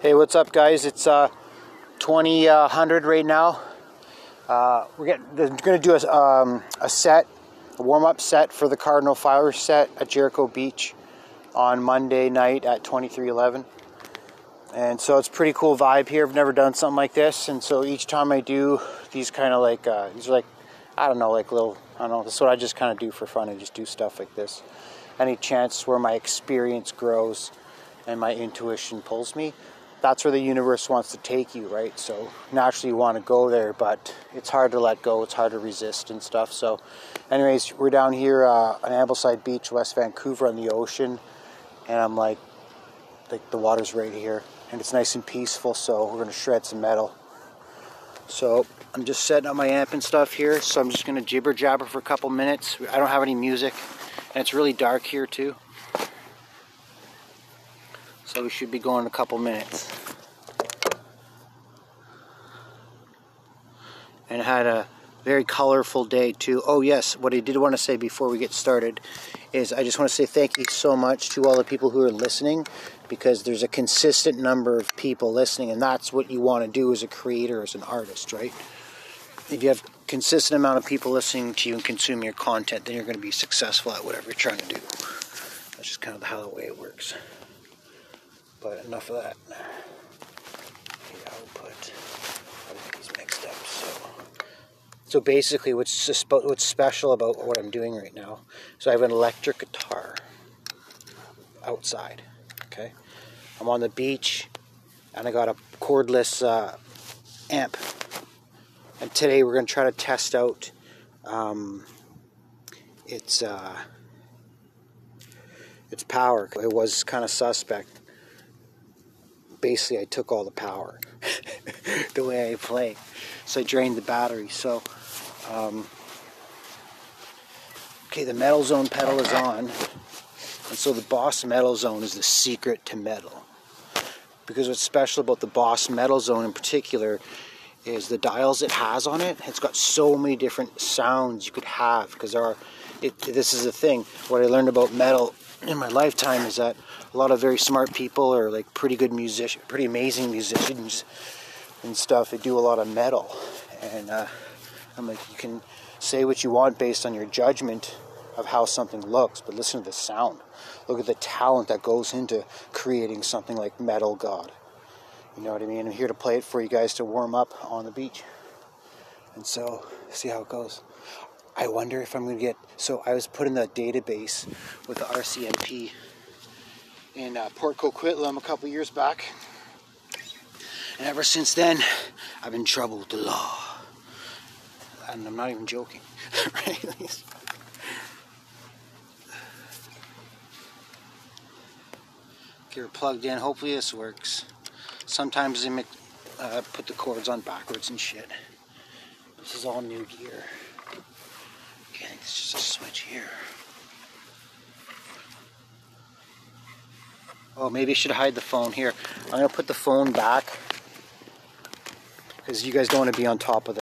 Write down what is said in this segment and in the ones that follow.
Hey, what's up, guys? It's uh, 2000 right now. Uh, we're getting, going to do a, um, a set, a warm-up set for the Cardinal Fire set at Jericho Beach on Monday night at 2311. And so it's pretty cool vibe here. I've never done something like this, and so each time I do these kind of like uh, these are like I don't know, like little I don't know. This is what I just kind of do for fun. I just do stuff like this. Any chance where my experience grows and my intuition pulls me, that's where the universe wants to take you, right? So naturally you want to go there, but it's hard to let go. It's hard to resist and stuff. So, anyways, we're down here uh, on Ambleside Beach, West Vancouver, on the ocean, and I'm like, like the water's right here, and it's nice and peaceful. So we're gonna shred some metal. So I'm just setting up my amp and stuff here. So I'm just gonna jibber jabber for a couple minutes. I don't have any music, and it's really dark here too. So we should be going in a couple minutes. And had a very colorful day too. Oh yes, what I did want to say before we get started is I just want to say thank you so much to all the people who are listening because there's a consistent number of people listening and that's what you want to do as a creator as an artist, right? If you have consistent amount of people listening to you and consuming your content, then you're going to be successful at whatever you're trying to do. That's just kind of how the way it works. But enough of that. The output. Mixed up. So, so basically, what's what's special about what I'm doing right now? So I have an electric guitar outside. Okay, I'm on the beach, and I got a cordless uh, amp. And today we're going to try to test out um, its uh, its power. It was kind of suspect basically I took all the power the way I play. So I drained the battery. So, um, okay, the metal zone pedal is on. And so the Boss Metal Zone is the secret to metal. Because what's special about the Boss Metal Zone in particular is the dials it has on it. It's got so many different sounds you could have because there are. It, this is the thing. What I learned about metal in my lifetime is that a lot of very smart people are like pretty good musicians, pretty amazing musicians and stuff. They do a lot of metal, and uh, I'm like, you can say what you want based on your judgment of how something looks, but listen to the sound. Look at the talent that goes into creating something like Metal God. You know what I mean? I'm here to play it for you guys to warm up on the beach. And so, see how it goes. I wonder if I'm going to get. So, I was put in the database with the RCMP in uh, Port Coquitlam a couple years back. And ever since then, I've been in trouble with the law. And I'm not even joking, right? Plugged in. Hopefully this works. Sometimes they make, uh, put the cords on backwards and shit. This is all new gear. Okay, it's just a switch here. Oh, maybe I should hide the phone here. I'm going to put the phone back because you guys don't want to be on top of that.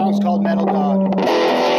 song's called Metal Dog.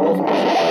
Thank you.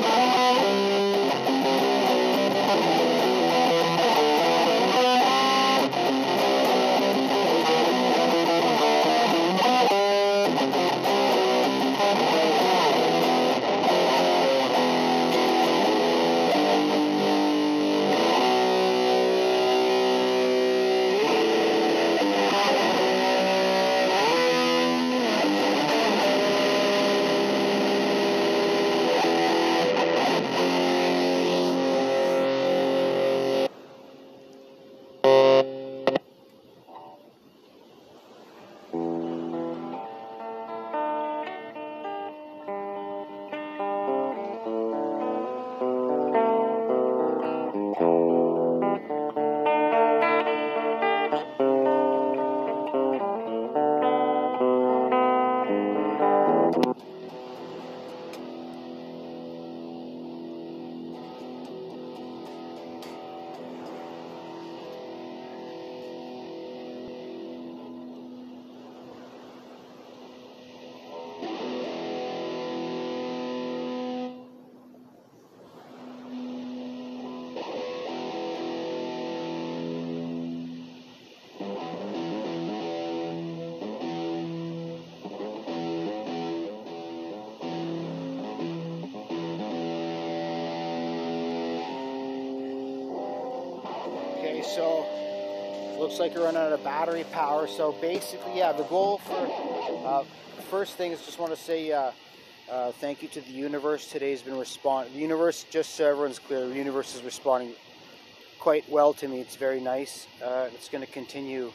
So looks like we're running out of battery power. So basically, yeah, the goal for uh, first thing is just want to say uh, uh, thank you to the universe. Today's been responding. The universe, just so everyone's clear, the universe is responding quite well to me. It's very nice. Uh, it's going to continue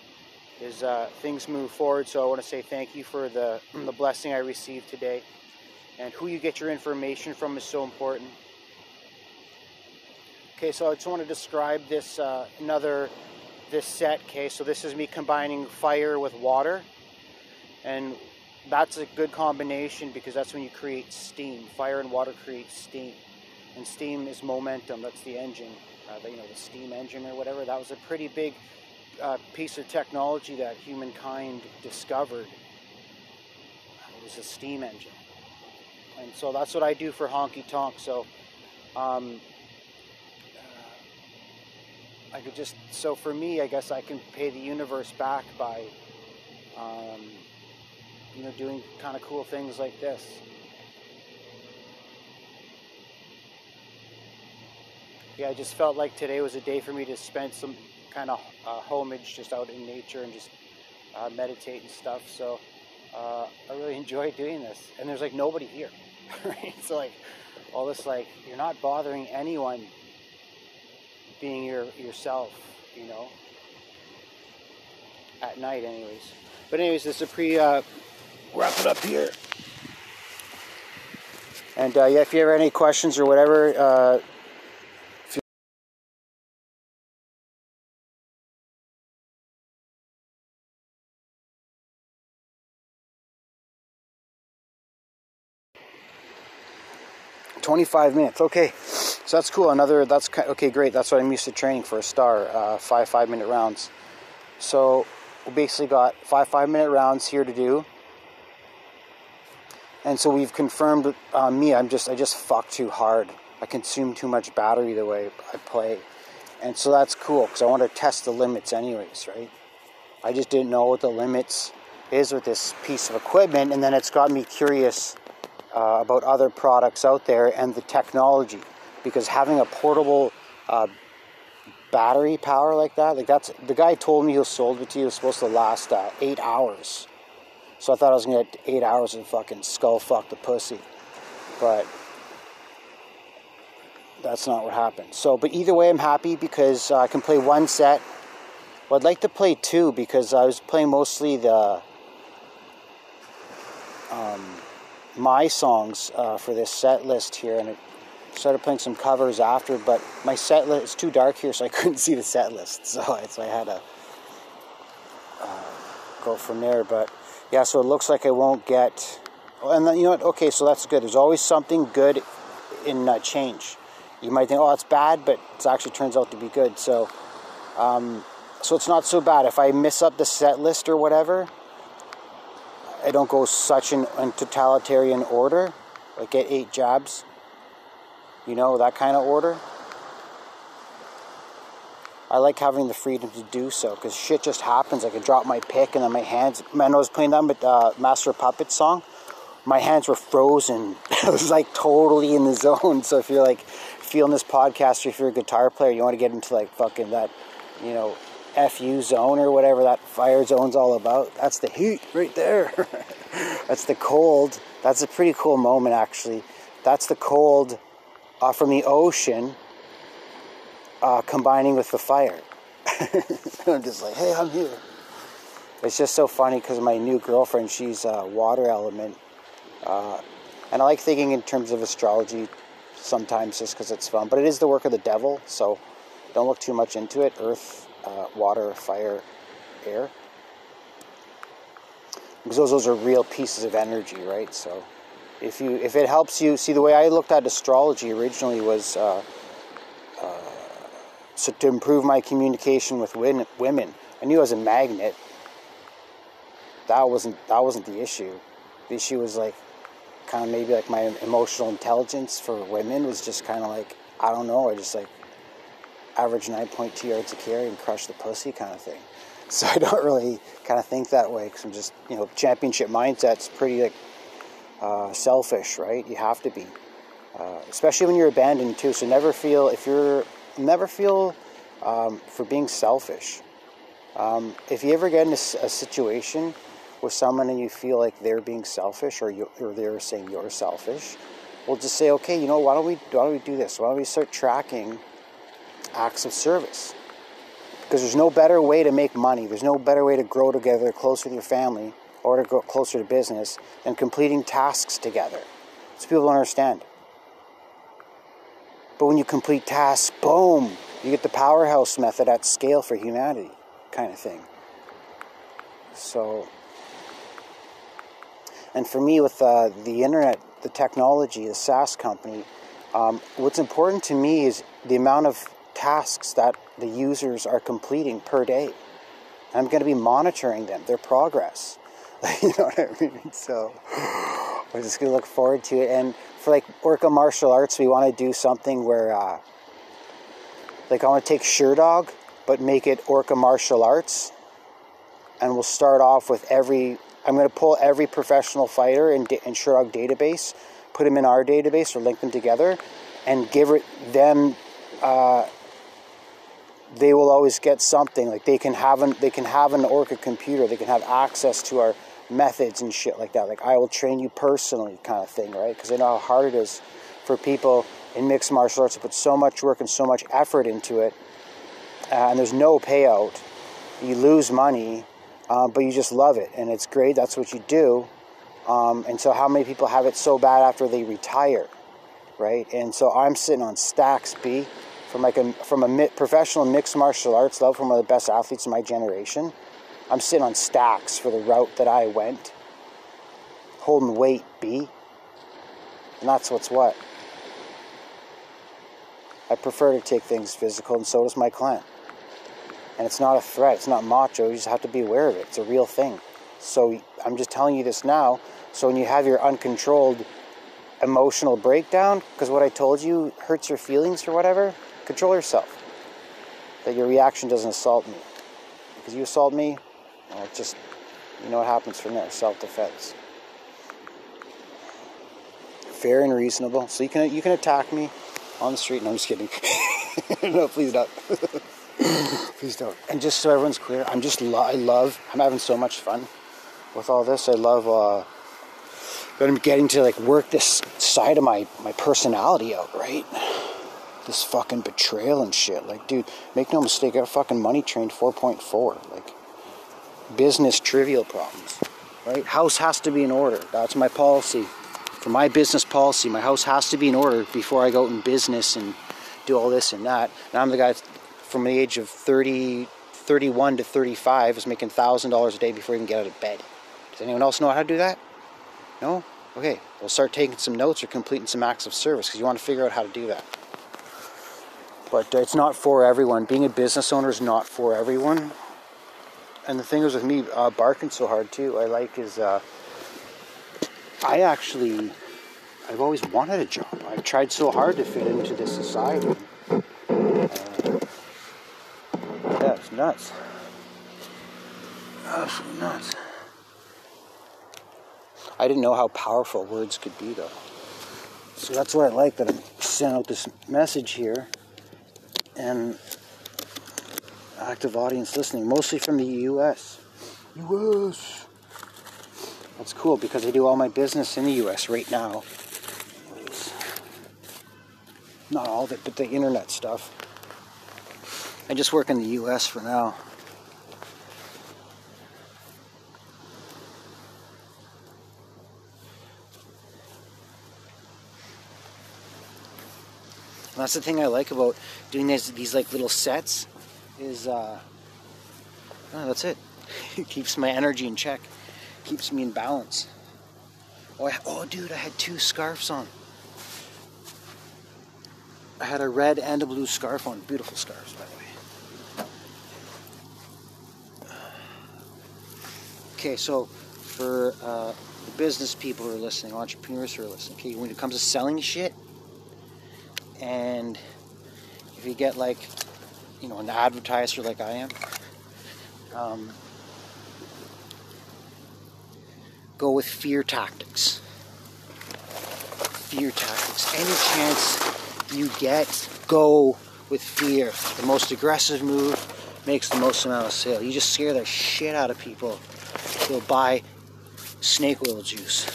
as uh, things move forward. So I want to say thank you for the the blessing I received today. And who you get your information from is so important. Okay, so I just want to describe this uh, another this set. Okay, so this is me combining fire with water, and that's a good combination because that's when you create steam. Fire and water create steam, and steam is momentum. That's the engine, uh, the, you know, the steam engine or whatever. That was a pretty big uh, piece of technology that humankind discovered. It was a steam engine, and so that's what I do for Honky Tonk. So. Um, I could just so for me, I guess I can pay the universe back by, um, you know, doing kind of cool things like this. Yeah, I just felt like today was a day for me to spend some kind of uh, homage just out in nature and just uh, meditate and stuff. So uh, I really enjoy doing this. And there's like nobody here, right? So like all this like you're not bothering anyone being your yourself, you know. At night, anyways. But anyways, this is a pre uh, wrap it up here. And uh, yeah, if you have any questions or whatever, uh, Twenty-five minutes. Okay, so that's cool. Another. That's okay. Great. That's what I'm used to training for a star. Uh, five five-minute rounds. So we basically got five five-minute rounds here to do and so we've confirmed uh, me. I'm just I just fuck too hard. I consume too much battery the way I play, and so that's cool because I want to test the limits anyways, right? I just didn't know what the limits is with this piece of equipment, and then it's got me curious uh, about other products out there and the technology because having a portable uh, battery power like that, like that's the guy told me he sold it to you was supposed to last uh, eight hours so I thought I was gonna get eight hours of fucking skull fuck the pussy, but that's not what happened. So, but either way, I'm happy because uh, I can play one set. Well, I'd like to play two because I was playing mostly the um, my songs uh, for this set list here, and I started playing some covers after. But my set list is too dark here, so I couldn't see the set list, so, so I had to uh, go from there. But yeah, so it looks like I won't get. And then, you know what? Okay, so that's good. There's always something good in uh, change. You might think, oh, it's bad, but it actually turns out to be good. So, um, so it's not so bad. If I miss up the set list or whatever, I don't go such an, in totalitarian order, like get eight jabs. You know that kind of order. I like having the freedom to do so because shit just happens. I can drop my pick and then my hands. Man, I was playing that uh, Master Puppet song. My hands were frozen. I was like totally in the zone. So if you're like feeling this podcast, or if you're a guitar player, you want to get into like fucking that, you know, FU zone or whatever that fire zone's all about. That's the heat right there. That's the cold. That's a pretty cool moment actually. That's the cold uh, from the ocean uh, combining with the fire. I'm just like, hey, I'm here. It's just so funny because my new girlfriend, she's a water element. Uh, and I like thinking in terms of astrology sometimes just because it's fun. But it is the work of the devil, so don't look too much into it. Earth, uh, water, fire, air. Because those, those are real pieces of energy, right? So if you if it helps you see the way I looked at astrology originally was uh, uh, so to improve my communication with women. I knew I was a magnet. That wasn't that wasn't the issue. The issue was like kind of maybe like my emotional intelligence for women was just kind of like I don't know. I just like average 9.2 yards of carry and crush the pussy kind of thing. So I don't really kind of think that way because I'm just you know championship mindset's pretty like uh, selfish, right? You have to be, uh, especially when you're abandoned too. So never feel if you're never feel um, for being selfish. Um, if you ever get in a, a, situation with someone and you feel like they're being selfish or, you, or they're saying you're selfish, we'll just say, okay, you know, why don't we why don't we do this? Why don't we start tracking acts of service? Because there's no better way to make money. There's no better way to grow together, closer to your family, or to grow closer to business than completing tasks together. So people don't understand. But when you complete tasks, boom, you get the powerhouse method at scale for humanity, kind of thing. So, and for me, with uh, the internet, the technology, the SaaS company, um, what's important to me is the amount of tasks that the users are completing per day. I'm going to be monitoring them, their progress. you know what I mean? So, we're just to look forward to it. And for like Orca Martial Arts, we want to do something where, uh, like, I want to take Sherdog, but make it Orca Martial Arts. And we'll start off with every. I'm to pull every professional fighter in, in Sherdog database, put them in our database or link them together, and give it them uh, they will always get something. Like they can have an they can have an Orca computer. They can have access to our methods and shit like that. Like I will train you personally, kind of thing, right? Because I know how hard it is for people in mixed martial arts to put so much work and so much effort into it, uh, and there's no payout. You lose money, uh, but you just love it, and it's great. That's what you do. Um, and so, how many people have it so bad after they retire, right? And so, I'm sitting on stacks B from like a from a professional mixed martial arts level, from one of the best athletes in my generation. I'm sitting on stacks for the route that I went, holding weight B, and that's what's what. I prefer to take things physical, and so does my client. And it's not a threat, it's not macho, you just have to be aware of it. It's a real thing. So I'm just telling you this now, so when you have your uncontrolled emotional breakdown, because what I told you hurts your feelings or whatever, control yourself. That your reaction doesn't assault me. Because you assault me, well, it's just, you know what happens from there self defense. Fair and reasonable. So you can you can attack me on the street. No, I'm just kidding. no, please don't. please don't. And just so everyone's clear, I'm just lo- I love. I'm having so much fun with all this. I love uh, that I'm getting to like work this side of my my personality out. Right. This fucking betrayal and shit. Like, dude, make no mistake. I got fucking money trained 4.4. Like, business trivial problems. Right. House has to be in order. That's my policy for my business policy, my house has to be in order before I go out in business and do all this and that. And I'm the guy from the age of 30, 31 to 35 is making $1,000 a day before I even get out of bed. Does anyone else know how to do that? No? Okay, we'll start taking some notes or completing some acts of service because you want to figure out how to do that. But it's not for everyone. Being a business owner is not for everyone. And the thing is with me, uh, barking so hard too, I like is uh, I actually, I've always wanted a job. I've tried so hard to fit into this society. Uh, it's nuts. Absolutely nuts. I didn't know how powerful words could be, though. So that's why I like that I'm sending out this message here and active audience listening, mostly from the U.S. U.S. That's cool because I do all my business in the US right now. Not all of it, but the internet stuff. I just work in the US for now. And that's the thing I like about doing these these like little sets is uh oh, that's it. it keeps my energy in check keeps me in balance. Oh, I, oh, dude, I had two scarves on. I had a red and a blue scarf on. Beautiful scarves, by the way. Okay, so for uh, the business people who are listening, entrepreneurs who are listening, okay, when it comes to selling shit, and if you get like, you know, an advertiser like I am, um, go with fear tactics. Fear tactics. Any chance you get, go with fear. The most aggressive move makes the most amount of sale. You just scare the shit out of people. They'll buy snake oil juice.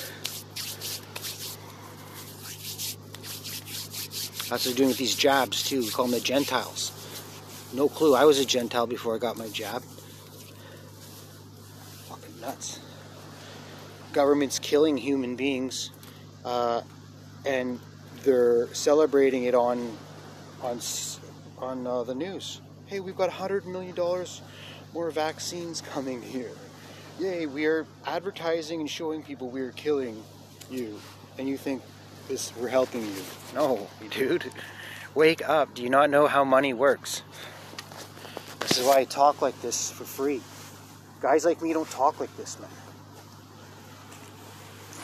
That's what they're doing with these jabs too. We call them the Gentiles. No clue. I was a Gentile before I got my jab. Fucking nuts government's killing human beings, uh, and they're celebrating it on on on uh, the news. Hey, we've got 100 million dollars more vaccines coming here. Yay! We are advertising and showing people we are killing you, and you think this we're helping you. No, dude. Wake up. Do you not know how money works? This is why I talk like this for free. Guys like me don't talk like this, man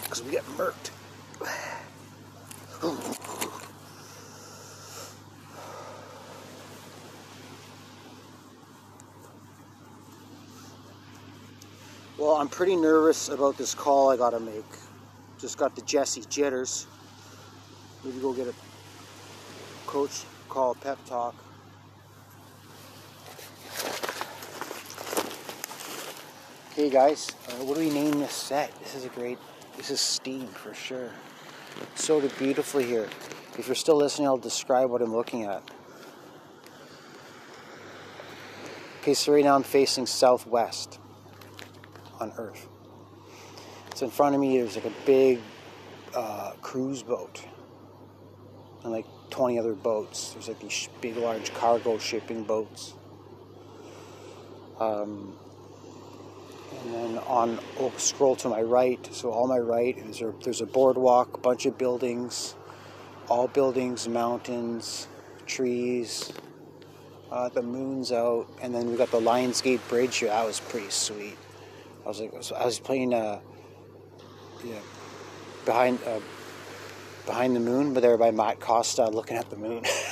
because we get murked. Well, I'm pretty nervous about this call I gotta make. Just got the Jesse jitters. Maybe go get a coach call pep talk. Hey guys, uh, what do we name this set? This is a great, this is steam for sure. So beautifully here. If you're still listening, I'll describe what I'm looking at. Okay, so right now I'm facing southwest on Earth. So in front of me, there's like a big uh, cruise boat and like 20 other boats. There's like these big, large cargo shipping boats. Um, and then on, oh, scroll to my right. So all my right is there, there's a boardwalk, bunch of buildings, all buildings, mountains, trees. Uh, the moon's out, and then we got the Lions Gate Bridge. That was pretty sweet. I was like, I was playing, uh, yeah, behind, uh, behind the moon, but there by Matt Costa looking at the moon.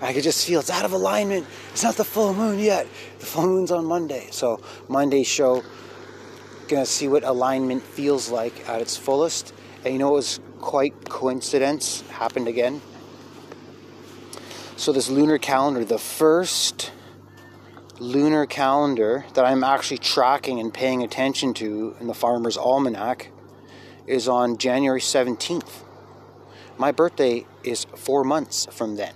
I could just feel it's out of alignment. It's not the full moon yet. The full moon's on Monday. So Monday's show, gonna see what alignment feels like at its fullest. And you know it was quite coincidence happened again. So this lunar calendar, the first lunar calendar that I'm actually tracking and paying attention to in the Farmer's Almanac is on January 17th. My birthday is four months from then.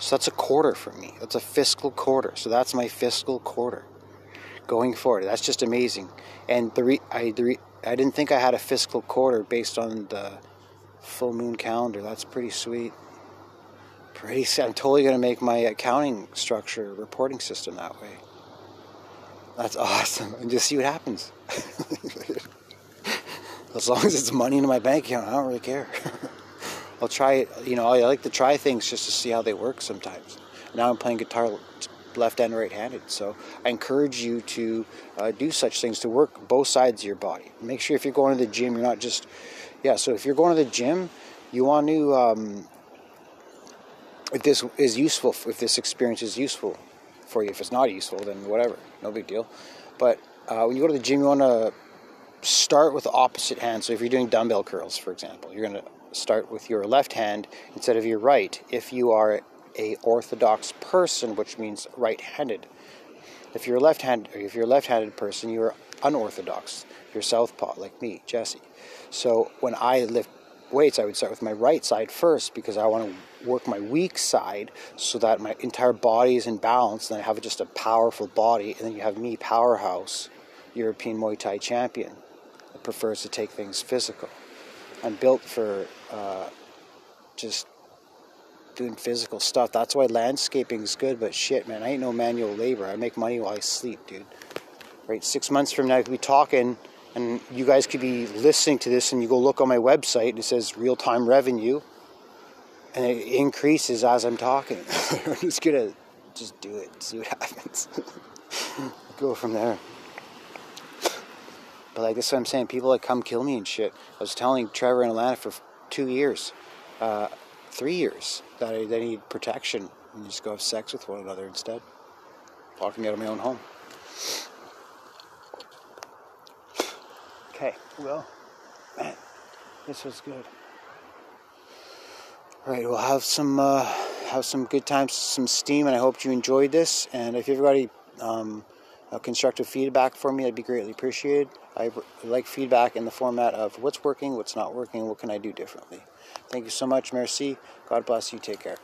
So that's a quarter for me. That's a fiscal quarter. So that's my fiscal quarter going forward. That's just amazing. And the re- I the re- I didn't think I had a fiscal quarter based on the full moon calendar. That's pretty sweet. Pretty. I'm totally gonna make my accounting structure reporting system that way. That's awesome. And just see what happens. as long as it's money in my bank account, I don't really care. I'll try it. You know, I like to try things just to see how they work sometimes. Now I'm playing guitar left and right handed. So I encourage you to uh, do such things to work both sides of your body. Make sure if you're going to the gym, you're not just, yeah, so if you're going to the gym, you want to, um, if this is useful, if this experience is useful for you, if it's not useful, then whatever, no big deal. But uh, when you go to the gym, you want to start with the opposite hand. So if you're doing dumbbell curls, for example, you're going to start with your left hand instead of your right if you are a orthodox person, which means right-handed. If you're a left-hand, if you're a left-handed person, you're unorthodox. You're southpaw, like me, Jesse. So when I lift weights, I would start with my right side first because I want to work my weak side so that my entire body is in balance and I have just a powerful body. And then you have me, powerhouse, European Muay Thai champion, that prefers to take things physical. I'm built for uh, just doing physical stuff. That's why landscaping is good, but shit, man, I ain't no manual labor. I make money while I sleep, dude. Right? Six months from now, I could be talking, and you guys could be listening to this, and you go look on my website, and it says real time revenue, and it increases as I'm talking. I'm just gonna just do it, see what happens. go from there. But like this, what I'm saying. People that come kill me and shit. I was telling Trevor in Atlanta for two years, uh, three years that I, they need protection and just go have sex with one another instead. Me out of my own home. Okay, well, man, this was good. All right, we'll have some uh, have some good times, some steam, and I hope you enjoyed this. And if you've got any um, uh, constructive feedback for me, I'd be greatly appreciated. I like feedback in the format of what's working, what's not working, what can I do differently. Thank you so much. Merci. God bless you. Take care.